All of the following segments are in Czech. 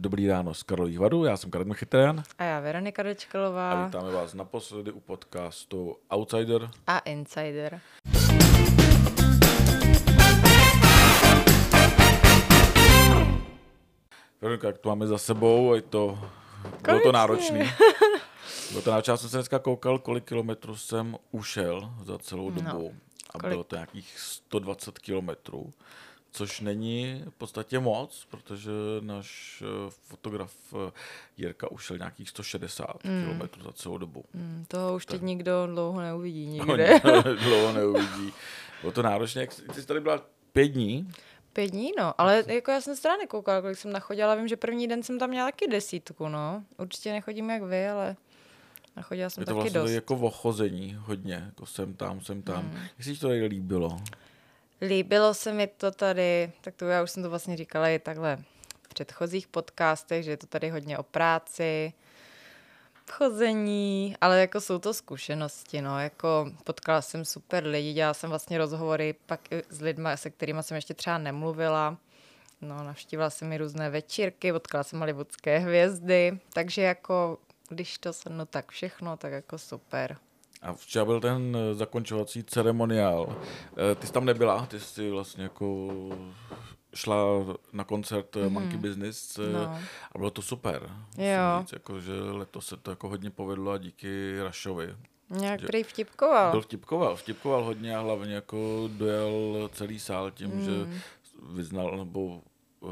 Dobrý ráno z Karlových Varů, já jsem Karel Chytrán A já Veronika a Dečkelová vítáme vás naposledy u podcastu Outsider. a Insider. Veronika, jak to máme za sebou, je to, bylo to Konečně. náročný. Bylo to náročný, já jsem se dneska koukal, kolik kilometrů jsem ušel za celou No, dobu. a kolik? bylo to nějakých 120 kilometrů. Což není v podstatě moc, protože náš eh, fotograf eh, Jirka ušel nějakých 160 mm. kilometrů za celou dobu. Hmm, toho už teď nikdo dlouho neuvidí nikde. dlouho neuvidí. Bylo to náročné. Jak jsi- Ty jsi tady byla pět dní, Pět dní, no. Ale jako já jsem se teda nekoukala, kolik jsem nachodila. Vím, že první den jsem tam měla taky desítku, no. Určitě nechodím jak vy, ale nachodila jsem je to taky vlastně dost. tady jako ochození hodně, jako sem tam, sem tam. Mm. Jak se ti to tady líbilo? Líbilo se mi to tady, tak to já už jsem to vlastně říkala i takhle v předchozích podcastech, že je to tady hodně o práci, chození, ale jako jsou to zkušenosti, no, jako potkala jsem super lidi, dělala jsem vlastně rozhovory pak s lidmi, se kterými jsem ještě třeba nemluvila, no, navštívila jsem i různé večírky, potkala jsem hollywoodské hvězdy, takže jako když to shrnu tak všechno, tak jako super. A včera byl ten eh, zakončovací ceremoniál. Eh, Ty jsi tam nebyla, ty jsi vlastně jako šla na koncert mm. Monkey Business No. a bylo to super. musím Jo. Říct, jako, že letos se to jako hodně povedlo a díky Rašovi. Nějak prý vtipkoval. Byl vtipkoval, vtipkoval hodně a hlavně jako dojel celý sál tím, mm. že vyznal nebo uh,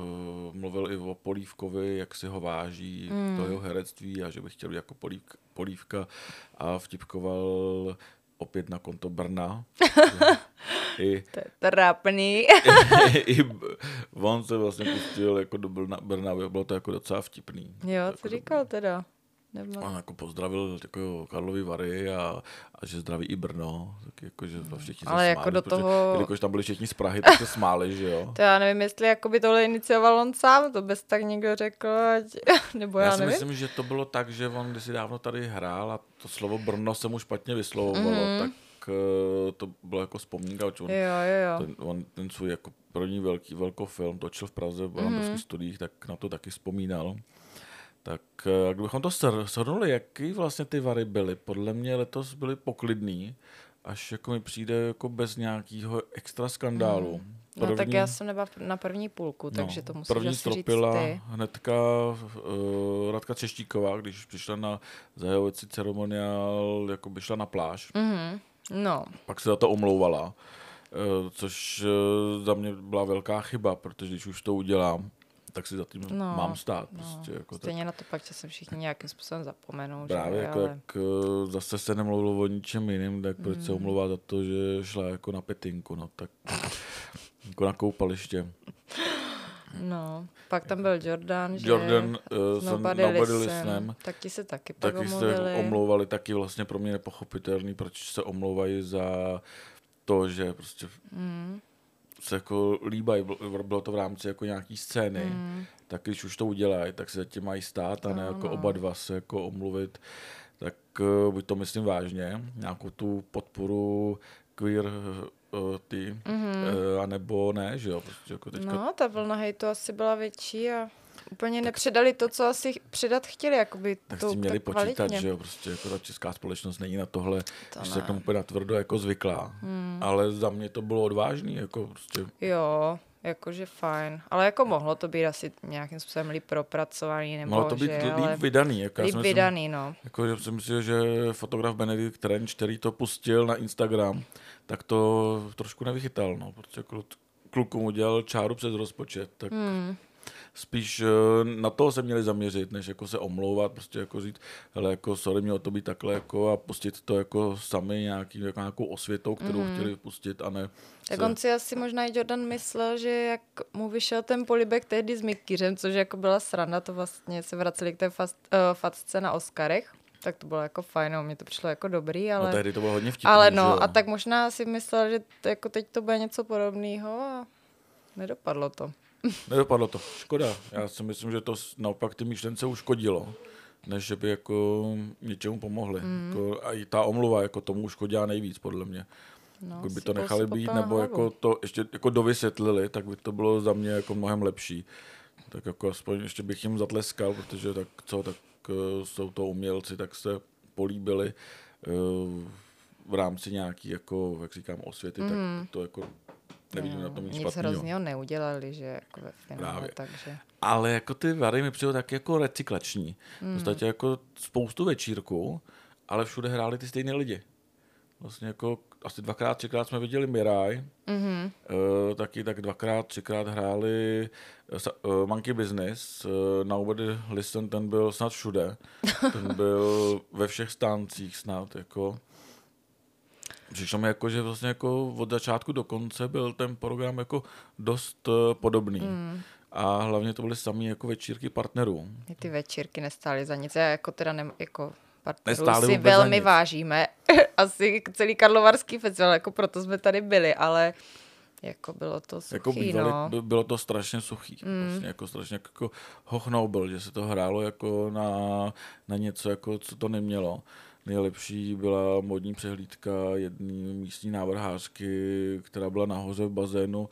mluvil i o Polívkovi, jak si ho váží, mm. to jeho herectví a že by chtěl jako polívka, Polívka a vtipkoval opět na konto Brna. I, To je trápný. i, on se vlastně pustil jako do Brna, Brna, bylo to jako docela vtipný. jo, Jako co to- říkal teda? Nebo... On jako pozdravil jako Karlovy Vary a, a že zdraví i Brno. Tak jako, že všichni se Ale jako smáli, do protože, toho- Jelikož tam byli všichni z Prahy, tak se smáli, že jo. To já nevím, jestli jako by tohle inicioval on sám, to bez tak někdo řekl, ať... nebo já, Já si nevím. myslím, že to bylo tak, že on kdysi dávno tady hrál a to slovo Brno se mu špatně vyslovovalo, Mhm. tak eh, to bylo jako vzpomínka, on, Jo, jo, jo. ten, on ten svůj jako první velký velký film točil v Praze v Mhm. Barandovských studiích, tak na to taky vzpomínal. Tak eh, kdybychom to shr- shrnuli, jaký vlastně ty vary byly? Podle mě letos byly poklidný, až jako mi přijde jako bez nějakého extra skandálu. No tak já jsem nebyla na první půlku, takže to musíš No, První stropila říct ty. hnedka uh, Radka Třeštíková, když přišla na zahajovací ceremoniál, jako by šla na pláž. Mhm. No, Pak se za to omlouvala, uh, což uh, za mě byla velká chyba, protože když už to udělám, tak si za tím No, mám stát. no. Prostě, jako tak, stejně na to pak se všichni nějakým způsobem zapomenou, právě že? jako ale... jak uh, zase se nemluvilo o ničem jiným, tak proč Mm. se omlouvá za to, že šla jako na petinku, no tak jako na koupaliště. No, pak tam byl Jordan, že? Jordan uh, jsem Nobody, Nobody listen. Tak ti se taky pak taky se omluvili. omlouvali, taky vlastně pro mě nepochopitelný, proč se omlouvají za to, že prostě Mm, se jako líbají, bylo to v rámci jako nějaký scény, mm, tak když už to udělají, tak se tím mají stát a ne Ano. jako oba dva se jako omluvit, tak uh, buď to myslím vážně, nějakou tu podporu queer uh, ty, mhm. uh, anebo ne, že jo, prostě jako teďka No, ta vlna hejtu asi byla větší a úplně nepředali to, co asi předat chtěli, jakoby tak to s tím měli tak počítat, kvalitně. že jo, prostě jako ta česká společnost není na tohle, To že se ne. k tomu úplně natvrdo jako zvyklá. Hmm. Ale za mě to bylo odvážný, jako prostě Jo, jakože fajn. Ale jako mohlo to být asi nějakým způsobem líp propracovaný, nebo mohlo to být že, líp ale vydaný. Jako já líp vydaný, no. Jako, že si myslím, že fotograf Benedikt Trenč, který to pustil na Instagram, tak to trošku nevychytal. No, protože jako klukům udělal čáru přes rozpočet, tak Hmm. Spíš eh, na toho se měli zaměřit, než jako se omlouvat, prostě jako říct, hele, jako sorry, mělo to být takhle jako a pustit to jako sami nějaký, jako nějakou osvětou, kterou Mhm. chtěli pustit a ne Tak on si asi možná i Jordan myslel, že jak mu vyšel ten polibek tehdy s Mikýřem, což jako byla sranda, to vlastně se vraceli k té fast, uh, facce na Oscarech, tak to bylo jako fajn, no, mně to přišlo jako dobrý, ale... No, tehdy to bylo hodně vtipný, ale no, a tak možná si myslel, že to, jako teď to bude něco podobného a nedopadlo to. Nedopadlo to. Škoda. Já si myslím, že to naopak ty myšlence uškodilo, než že by jako něčemu pomohli. Mm. Jako, a i ta omluva jako tomu uškodila nejvíc, podle mě. No, Jako by si to nechali být, nebo jako to ještě jako dovysvětlili, tak by to bylo za mě jako mnohem lepší. tak jako aspoň ještě bych jim zatleskal, protože tak co, tak uh, jsou to umělci, tak se políbili uh, v rámci nějaký, jako, jak říkám, osvěty, mm. tak to jako nevidím na tom nic Nic špatného. hroznýho neudělali, že jako ve finále, Právě. takže... Ale jako ty vary mi přijde tak jako recyklační. Mm. V podstatě jako spoustu večírků, ale všude hráli ty stejné lidi. Vlastně jako asi dvakrát, třikrát jsme viděli Mirai, Mm-hmm. uh, taky tak dvakrát, třikrát hráli uh, Monkey Business, uh, Nobody Listen, ten byl snad všude. Ten byl ve všech stáncích snad, jako. Přišlo mi jako, že vlastně jako od začátku do konce byl ten program jako dost uh, podobný. Mm. A hlavně to byly samý jako večírky partnerů. Ty večírky nestály za nic. Já jako teda nem, jako partnerů si velmi nic. vážíme. Asi celý Karlovarský festival, jako proto jsme tady byli, ale jako bylo to suchý, Jako bývali, no. by- bylo to strašně suchý. Mm. Vlastně jako strašně jako hochnoubel, že se to hrálo jako na, na něco, jako co to nemělo. Nejlepší byla modní přehlídka jedné místní návrhářky, která byla nahoře v bazénu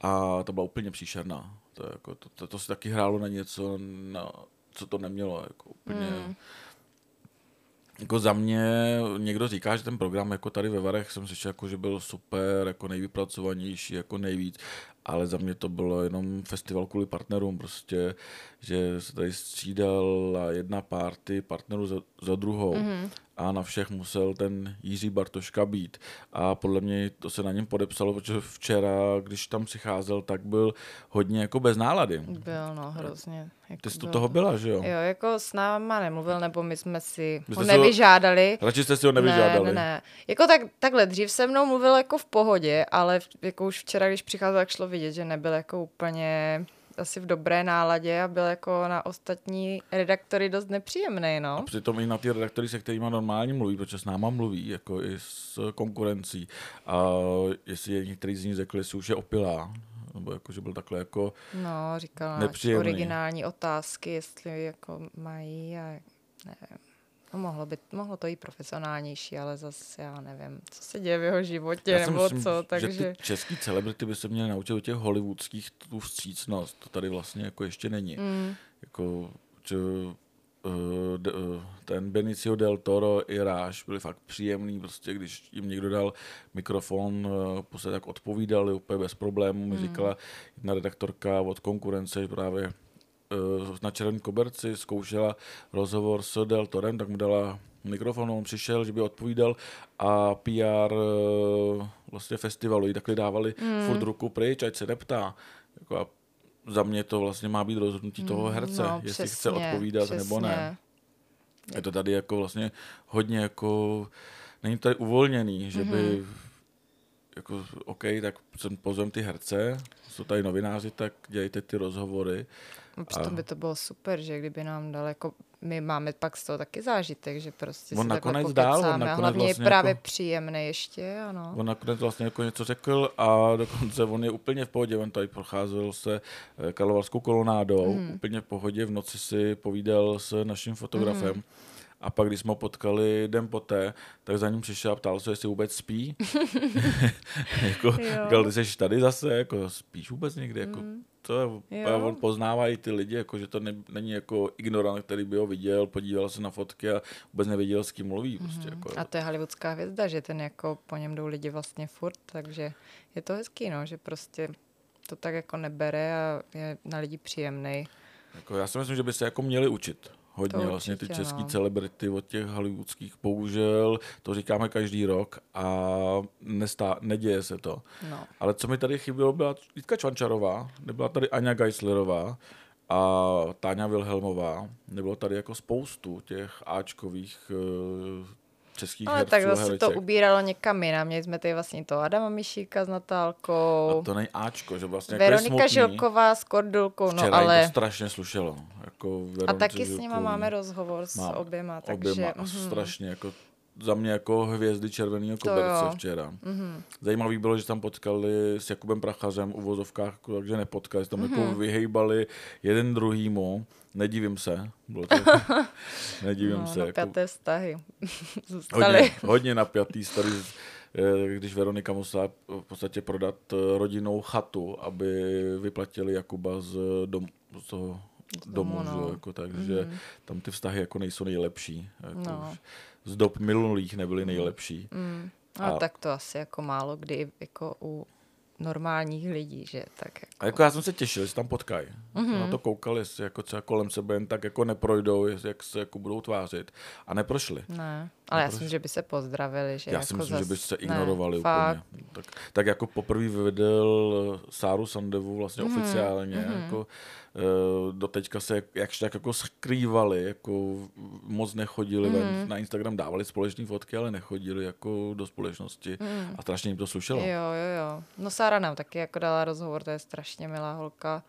a ta byla úplně příšerná. To, jako, to, to, to se taky hrálo na něco, na, co to nemělo. Jako úplně, mm. Jako za mě někdo říká, že ten program jako tady ve Varech jsem slyšel, jako, že byl super, jako nejvypracovanější, jako nejvíc, ale za mě to bylo jenom festival kvůli partnerům, prostě, že se tady střídala jedna party partnerů za, za druhou mm-hmm. A na všech musel ten Jiří Bartoška být a podle mě to se na něm podepsalo, protože včera, když tam přicházel, tak byl hodně jako bez nálady. Byl, no, hrozně. Jako Ty jsi to byl- toho byla, že jo? Jo, jako s náma nemluvil, nebo my jsme si ho si ho- nevyžádali. Radši jste si ho Ne, nevyžádali. ne, ne. Jako tak, takhle, dřív se mnou mluvil jako v pohodě, ale jako už včera, když přicházel, tak šlo vidět, že nebyl jako úplně asi v dobré náladě a byl jako na ostatní redaktory dost nepříjemný, no. A přitom i na ty redaktory, se kterými normálně mluví, protože s náma mluví, jako i s konkurencí. A jestli je některý z nich řekl, jestli už je opilá, nebo jako, že byl takhle jako, No, říkala Nepříjemný. originální otázky, jestli jako mají a nevím. No, mohlo, by, mohlo to i profesionálnější, ale zase já nevím, co se děje v jeho životě, já nebo myslím, co, že takže... ty český celebrity by se měly naučit o těch hollywoodských tu vstřícnost. To tady vlastně jako ještě není. Mm, Jako, že, uh, d- uh, ten Benicio del Toro i Ráš byli fakt příjemný, prostě když jim někdo dal mikrofon, uh, prostě tak odpovídali úplně bez problémů. Mi říkala jedna redaktorka od konkurence, že právě na Červeném koberci zkoušela rozhovor s Del Torem, tak mu dala mikrofon, on přišel, že by odpovídal a PR uh, vlastně festivalu jí takhle dávali mm. furt ruku pryč, ať se neptá. Jako a za mě to vlastně má být rozhodnutí toho herce, no, jestli chce přesně, odpovídat nebo ne. přesně. Je to tady jako vlastně hodně jako, není to tady uvolněný, že by Mhm. Jako, OK, tak pozvem ty herce, jsou tady novináři, tak dějte ty rozhovory. No, Přitom by to bylo super, že kdyby nám dal jako, my máme pak z toho taky zážitek, že prostě On si nakonec dál, on pokecáme a nakonec hlavně vlastně je právě jako- příjemné ještě, ano. On nakonec vlastně jako něco řekl a dokonce on je úplně v pohodě, on tady procházel se eh, Karlovarskou kolonádou, mm. úplně v pohodě, v noci si povídal s naším fotografem. Mhm. A pak, když jsme ho potkali den poté, tak za ním přišel a ptal se, jestli vůbec spí. jako, říkal, ty jsi tady zase, jako spíš vůbec někdy, jako, Mm. to je, on poznává i ty lidi, jako, že to ne, není jako ignorant, který by ho viděl, podíval se na fotky a vůbec nevěděl, s kým mluví. Prostě, jako, Mhm. A to je hollywoodská hvězda, že ten jako po něm jdou lidi vlastně furt, takže je to hezký, no, že prostě to tak jako nebere a je na lidi příjemný. Jako já si myslím, že by se jako měli učit. Hodně To vlastně ty určitě, český no. celebrity od těch hollywoodských. Bohužel to říkáme každý rok a nestá, neděje se to. No. Ale co mi tady chybělo, byla Jitka Čvančarová, nebyla tady Anja Geislerová a Táňa Wilhelmová. Nebylo tady jako spoustu těch Ačkových uh, českých Ale herců tak a zase to ubíralo někam jinam. Měli jsme tady vlastně to Adama Mišíka s Natálkou, A to není Ačko, že vlastně jako Veronika smutný. Žilková s Kordulkou, no ale... to strašně slušelo. Jako A Veronice taky s nima máme rozhovor s Mám oběma, takže... oběma a mhm. strašně jako za mě jako hvězdy červeného koberce včera. Mhm. Zajímavý bylo, že tam potkali s Jakubem Prachařem u vozovkách, jako, takže nepotkali, tam Mhm. jako vyhejbali jeden druhýmu. Nedivím se. Bylo to, nedivím No, se. Jako, napjaté vztahy. Zůstaly. hodně, hodně napjatý, tady eh, když Veronika musela v podstatě prodat eh, rodinnou chatu, aby vyplatili Jakuba z, dom, z toho Z domu, domu, no. jako tak, že Mhm. tam ty vztahy jako nejsou nejlepší. Jako No. Z dob minulých nebyly nejlepší. Mm. No, A- tak to asi jako málo kdy jako u normálních lidí, že tak jako. A jako já jsem se těšil, že se tam potkají. Mhm. Mm-hmm. Na to koukal, jestli jako kolem sebe jen tak jako neprojdou, jak se jako budou tvářit. A neprošli. Ne, ale já myslím, že by se pozdravili, že Já jako si myslím, zas... že by se ne, ignorovali fakt. úplně. Tak, tak jako poprvé vyvedl Sáru Sandevu vlastně Mhm, mm-hmm. oficiálně. mhm. Mm-hmm. Jako, e, doteďka se jak, jakž tak jako skrývali, jako moc nechodili Mhm. ven. Na Instagram dávali společné fotky, ale nechodili jako do společnosti. Mm. A strašně jim to slušelo. Jo, jo, jo. No Sára nám taky jako dala rozhovor, to je strašně milá holka.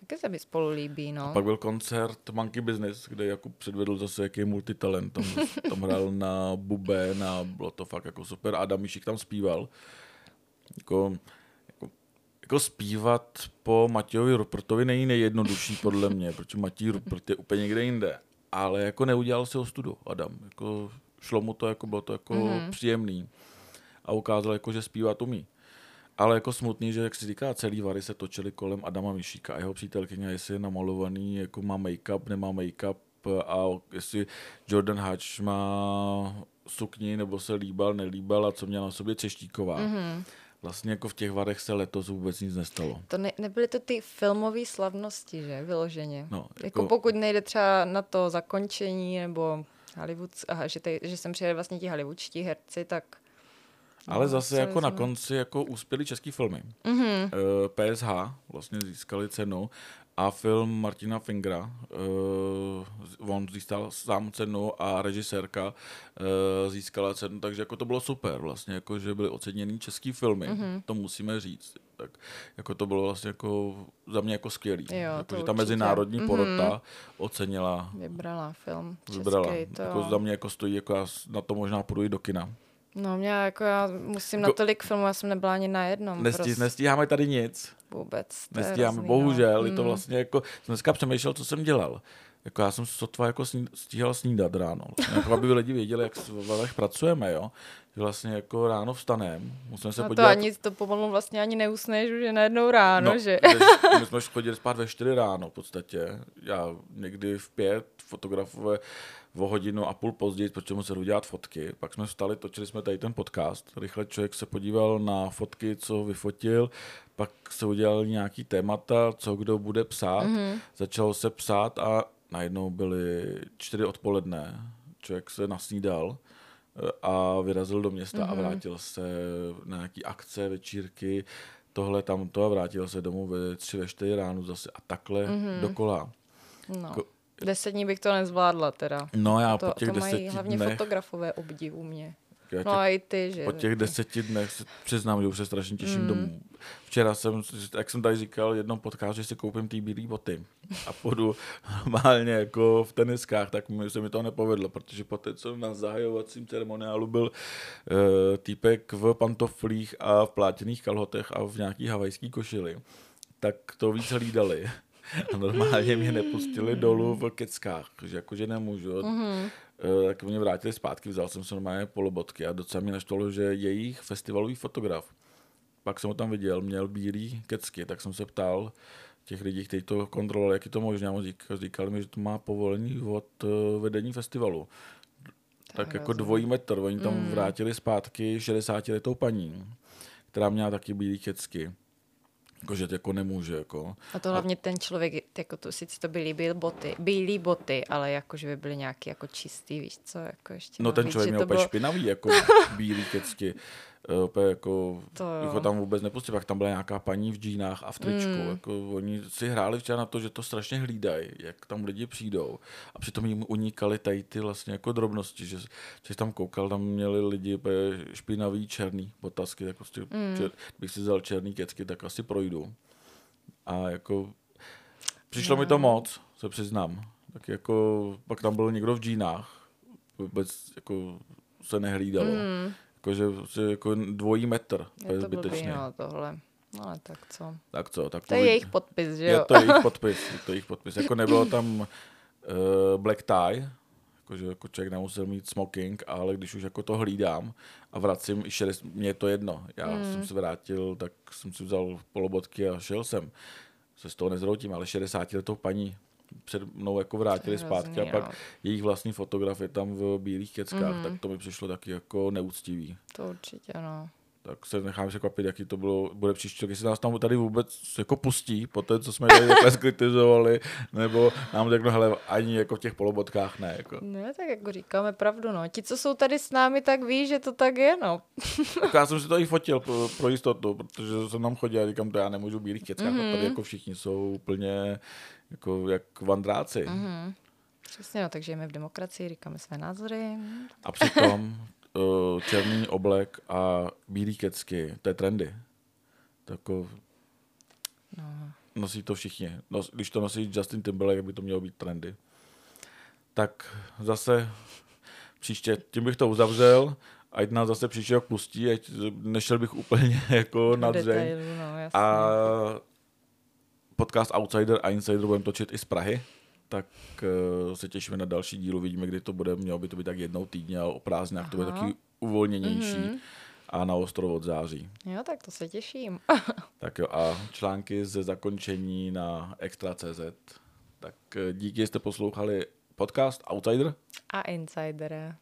Taky se mi spolu líbí, no. A pak byl koncert Monkey Business, kde Jakub předvedl zase jaký multitalent. Tam, tam hrál na bubén a bylo to fakt jako super. Adam Míšik tam zpíval. Jako, jako, jako zpívat po Matějovi Rupertovi není nejjednodušší podle mě, protože Matěj Rupert je úplně někde jinde. Ale jako neudělal si ostudu Adam. Jako šlo mu to, jako bylo to jako Mhm. mm-hmm. příjemný. A ukázal, jako, že zpívat umí. Ale jako smutný, že jak si říká, celý Vary se točili kolem Adama Mišíka a jeho přítelkyně, jestli je namalovaný, jako má make-up, nemá make-up a jestli Jordan Hatch má sukni, nebo se líbal, nelíbal a co měla na sobě Češtíková. Mm-hmm. Mhm. Vlastně jako v těch Varech se letos vůbec nic nestalo. To ne, nebyly to ty filmové slavnosti, že? Vyloženě. No, Jako, jako, pokud nejde třeba na to zakončení nebo Hollywood, aha, že, tady, že sem přijeli vlastně ti hollywoodští herci, tak... ale no, zase co jako na konci jako uspěli český filmy. Mhm. Eh, PSH vlastně získali cenu a film Martina Fingra, uh, on získal sám cenu a režisérka uh, získala cenu, takže jako to bylo super vlastně, jako že byly oceněný český filmy, mm-hmm. to musíme říct. Tak jako to bylo vlastně jako za mě jako skvělý. Jo, jako, že ta mezinárodní Mhm. porota ocenila Vybrala film český, Vybrala. to Jako za mě jako stojí, jako já na to možná půjdu i do kina. No mě jako já musím Jako- na tolik filmů, já jsem nebyla ani na jednom. Nestí, prostě nestíháme tady nic. vůbec. To Nestíháme, hrozný, bohužel, no. je to Mm. vlastně jako, jsem dneska přemýšlel, co jsem dělal. Jako já jsem sotva jako sní, stíhal snídat ráno. Vlastně, jako aby lidi věděli, jak s- v Valech pracujeme, jo. Že vlastně jako ráno vstanem, musíme se No to podívat. ani to pomalu vlastně ani neusneš, už je najednou ráno, no, že? že My jsme chodili spát ve 4 ráno v podstatě. Já někdy v pět, fotografové o hodinu a půl později, protože musel udělat fotky. Pak jsme vstali, točili jsme tady ten podcast. Rychle člověk se podíval na fotky, co vyfotil, pak se udělal nějaký témata, co kdo bude psát. Mhm. Mm-hmm. Začalo se psát a najednou byly čtyři odpoledne. Člověk se nasnídal eh, a vyrazil do města mm-hmm. a vrátil se na nějaký akce, večírky, tohle, tamto a vrátil se domů ve tři, ve čtyři ráno zase a takhle mm-hmm. dokola. No. Deset dní bych to nezvládla teda. No já To, po těch to mají deseti hlavně dnech, fotografové obdivu mě. já No a i ty, že? po těch deseti dnech se přiznám, že už se strašně těším Mm. domů. Včera jsem, jak jsem tady říkal, jednou podcast, že si koupím ty bílé boty a půjdu normálně jako v teniskách, tak mi se mi to nepovedlo, protože poté, co na zahajovacím ceremoniálu byl uh, týpek v pantoflích a v plátěných kalhotech a v nějaký havajský košili, tak to víc hlídali. A normálně mě nepustili dolů v keckách, že jakože nemůžu. Mm-hmm. Tak mě vrátili zpátky, vzal jsem se normálně polobotky a docela mě naštvalo, že jejich festivalový fotograf, pak jsem ho tam viděl, měl bílý kecky, tak jsem se ptal těch lidí, kteří to kontrolovali, jak je to možné, a říkal, říkali mi, že to má povolení od eh, vedení festivalu. Tak jako hrozný. dvojí metr, oni tam mm. vrátili zpátky 60 letou paní, která měla taky bílý kecky. Jakože jako nemůže, jako. A to hlavně ten člověk, jako to, sice to byly bílé boty, bílé boty, ale jakože by byly nějaký jako čistý, víš co, jako ještě No ten člověk měl úplně bylo, špinavý, jako bílý kecky. Eh, Úplně jako, jako tam vůbec nepustili. Pak tam byla nějaká paní v džínách a v tričku. Mm. Jako oni si hráli včera na to, že to strašně hlídají, jak tam lidi přijdou. A přitom jim unikaly tady ty vlastně jako drobnosti, že, že tam koukal, tam měli lidi špinavý černý botasky, jako prostě, mm. čer, bych si vzal černý kecky, tak asi projdu. A jako přišlo mi to moc, se přiznám. Tak jako pak tam byl někdo v džínách, vůbec jako se nehlídalo. Mm. Jakože prostě jako dvojí metr, to je, je to blbý, zbytečně. no, tohle. No ale tak co. Tak co, tak To je jejich podpis, že je jo? to jejich podpis, je to jejich podpis. Jako nebylo tam uh, black tie, Jako, že jako člověk nemusel mít smoking, ale když už jako to hlídám a vracím, i šedest, mě je to jedno. Já mm. jsem se vrátil, tak jsem si vzal polobotky a šel jsem. Se z toho nezroutím, ale 60 letou paní před mnou jako vrátili Hrozný, zpátky a pak no. jejich vlastní fotografie tam v bílých keckách, Mhm. tak to mi přišlo taky jako neúctivý. To určitě, no. Tak se nechám překvapit, jaký to bylo, bude příští rok, jestli nás tam tady vůbec jako pustí, po té, co jsme tady takhle skritizovali, nebo nám řeknou, hele, ani jako v těch polobotkách ne. Jako. Ne, tak jako říkáme pravdu, no. Ti, co jsou tady s námi, tak ví, že to tak je, no. Tak já jsem si to i fotil pro, pro jistotu, protože jsem tam chodil a říkám, to já nemůžu v bílých keckách, mm-hmm. tady jako všichni jsou úplně jako jak vandráci. Mm-hmm. Přesně, no, tak žijeme v demokracii, říkáme své názory. A přitom uh, černý oblek a bílý kecky, to je trendy. To jako No. nosí to všichni. Nos, když to nosí Justin Timberlake, by to mělo být trendy. Tak zase příště, tím bych to uzavřel, ať nás zase příští rok pustí, ať nešel bych úplně jako na dřeň. No. A podcast Outsider a Insider budeme točit i z Prahy, tak uh, se těšíme na další díl, uvidíme, kdy to bude, mělo by to být tak jednou týdně, ale o prázdninách to bude Aha. taky uvolněnější Mhm. a na ostrov od září. Jo, tak to se těším. Tak jo, a články ze zakončení na extra.cz. Tak eh, díky, že jste poslouchali podcast Outsider. A Insider.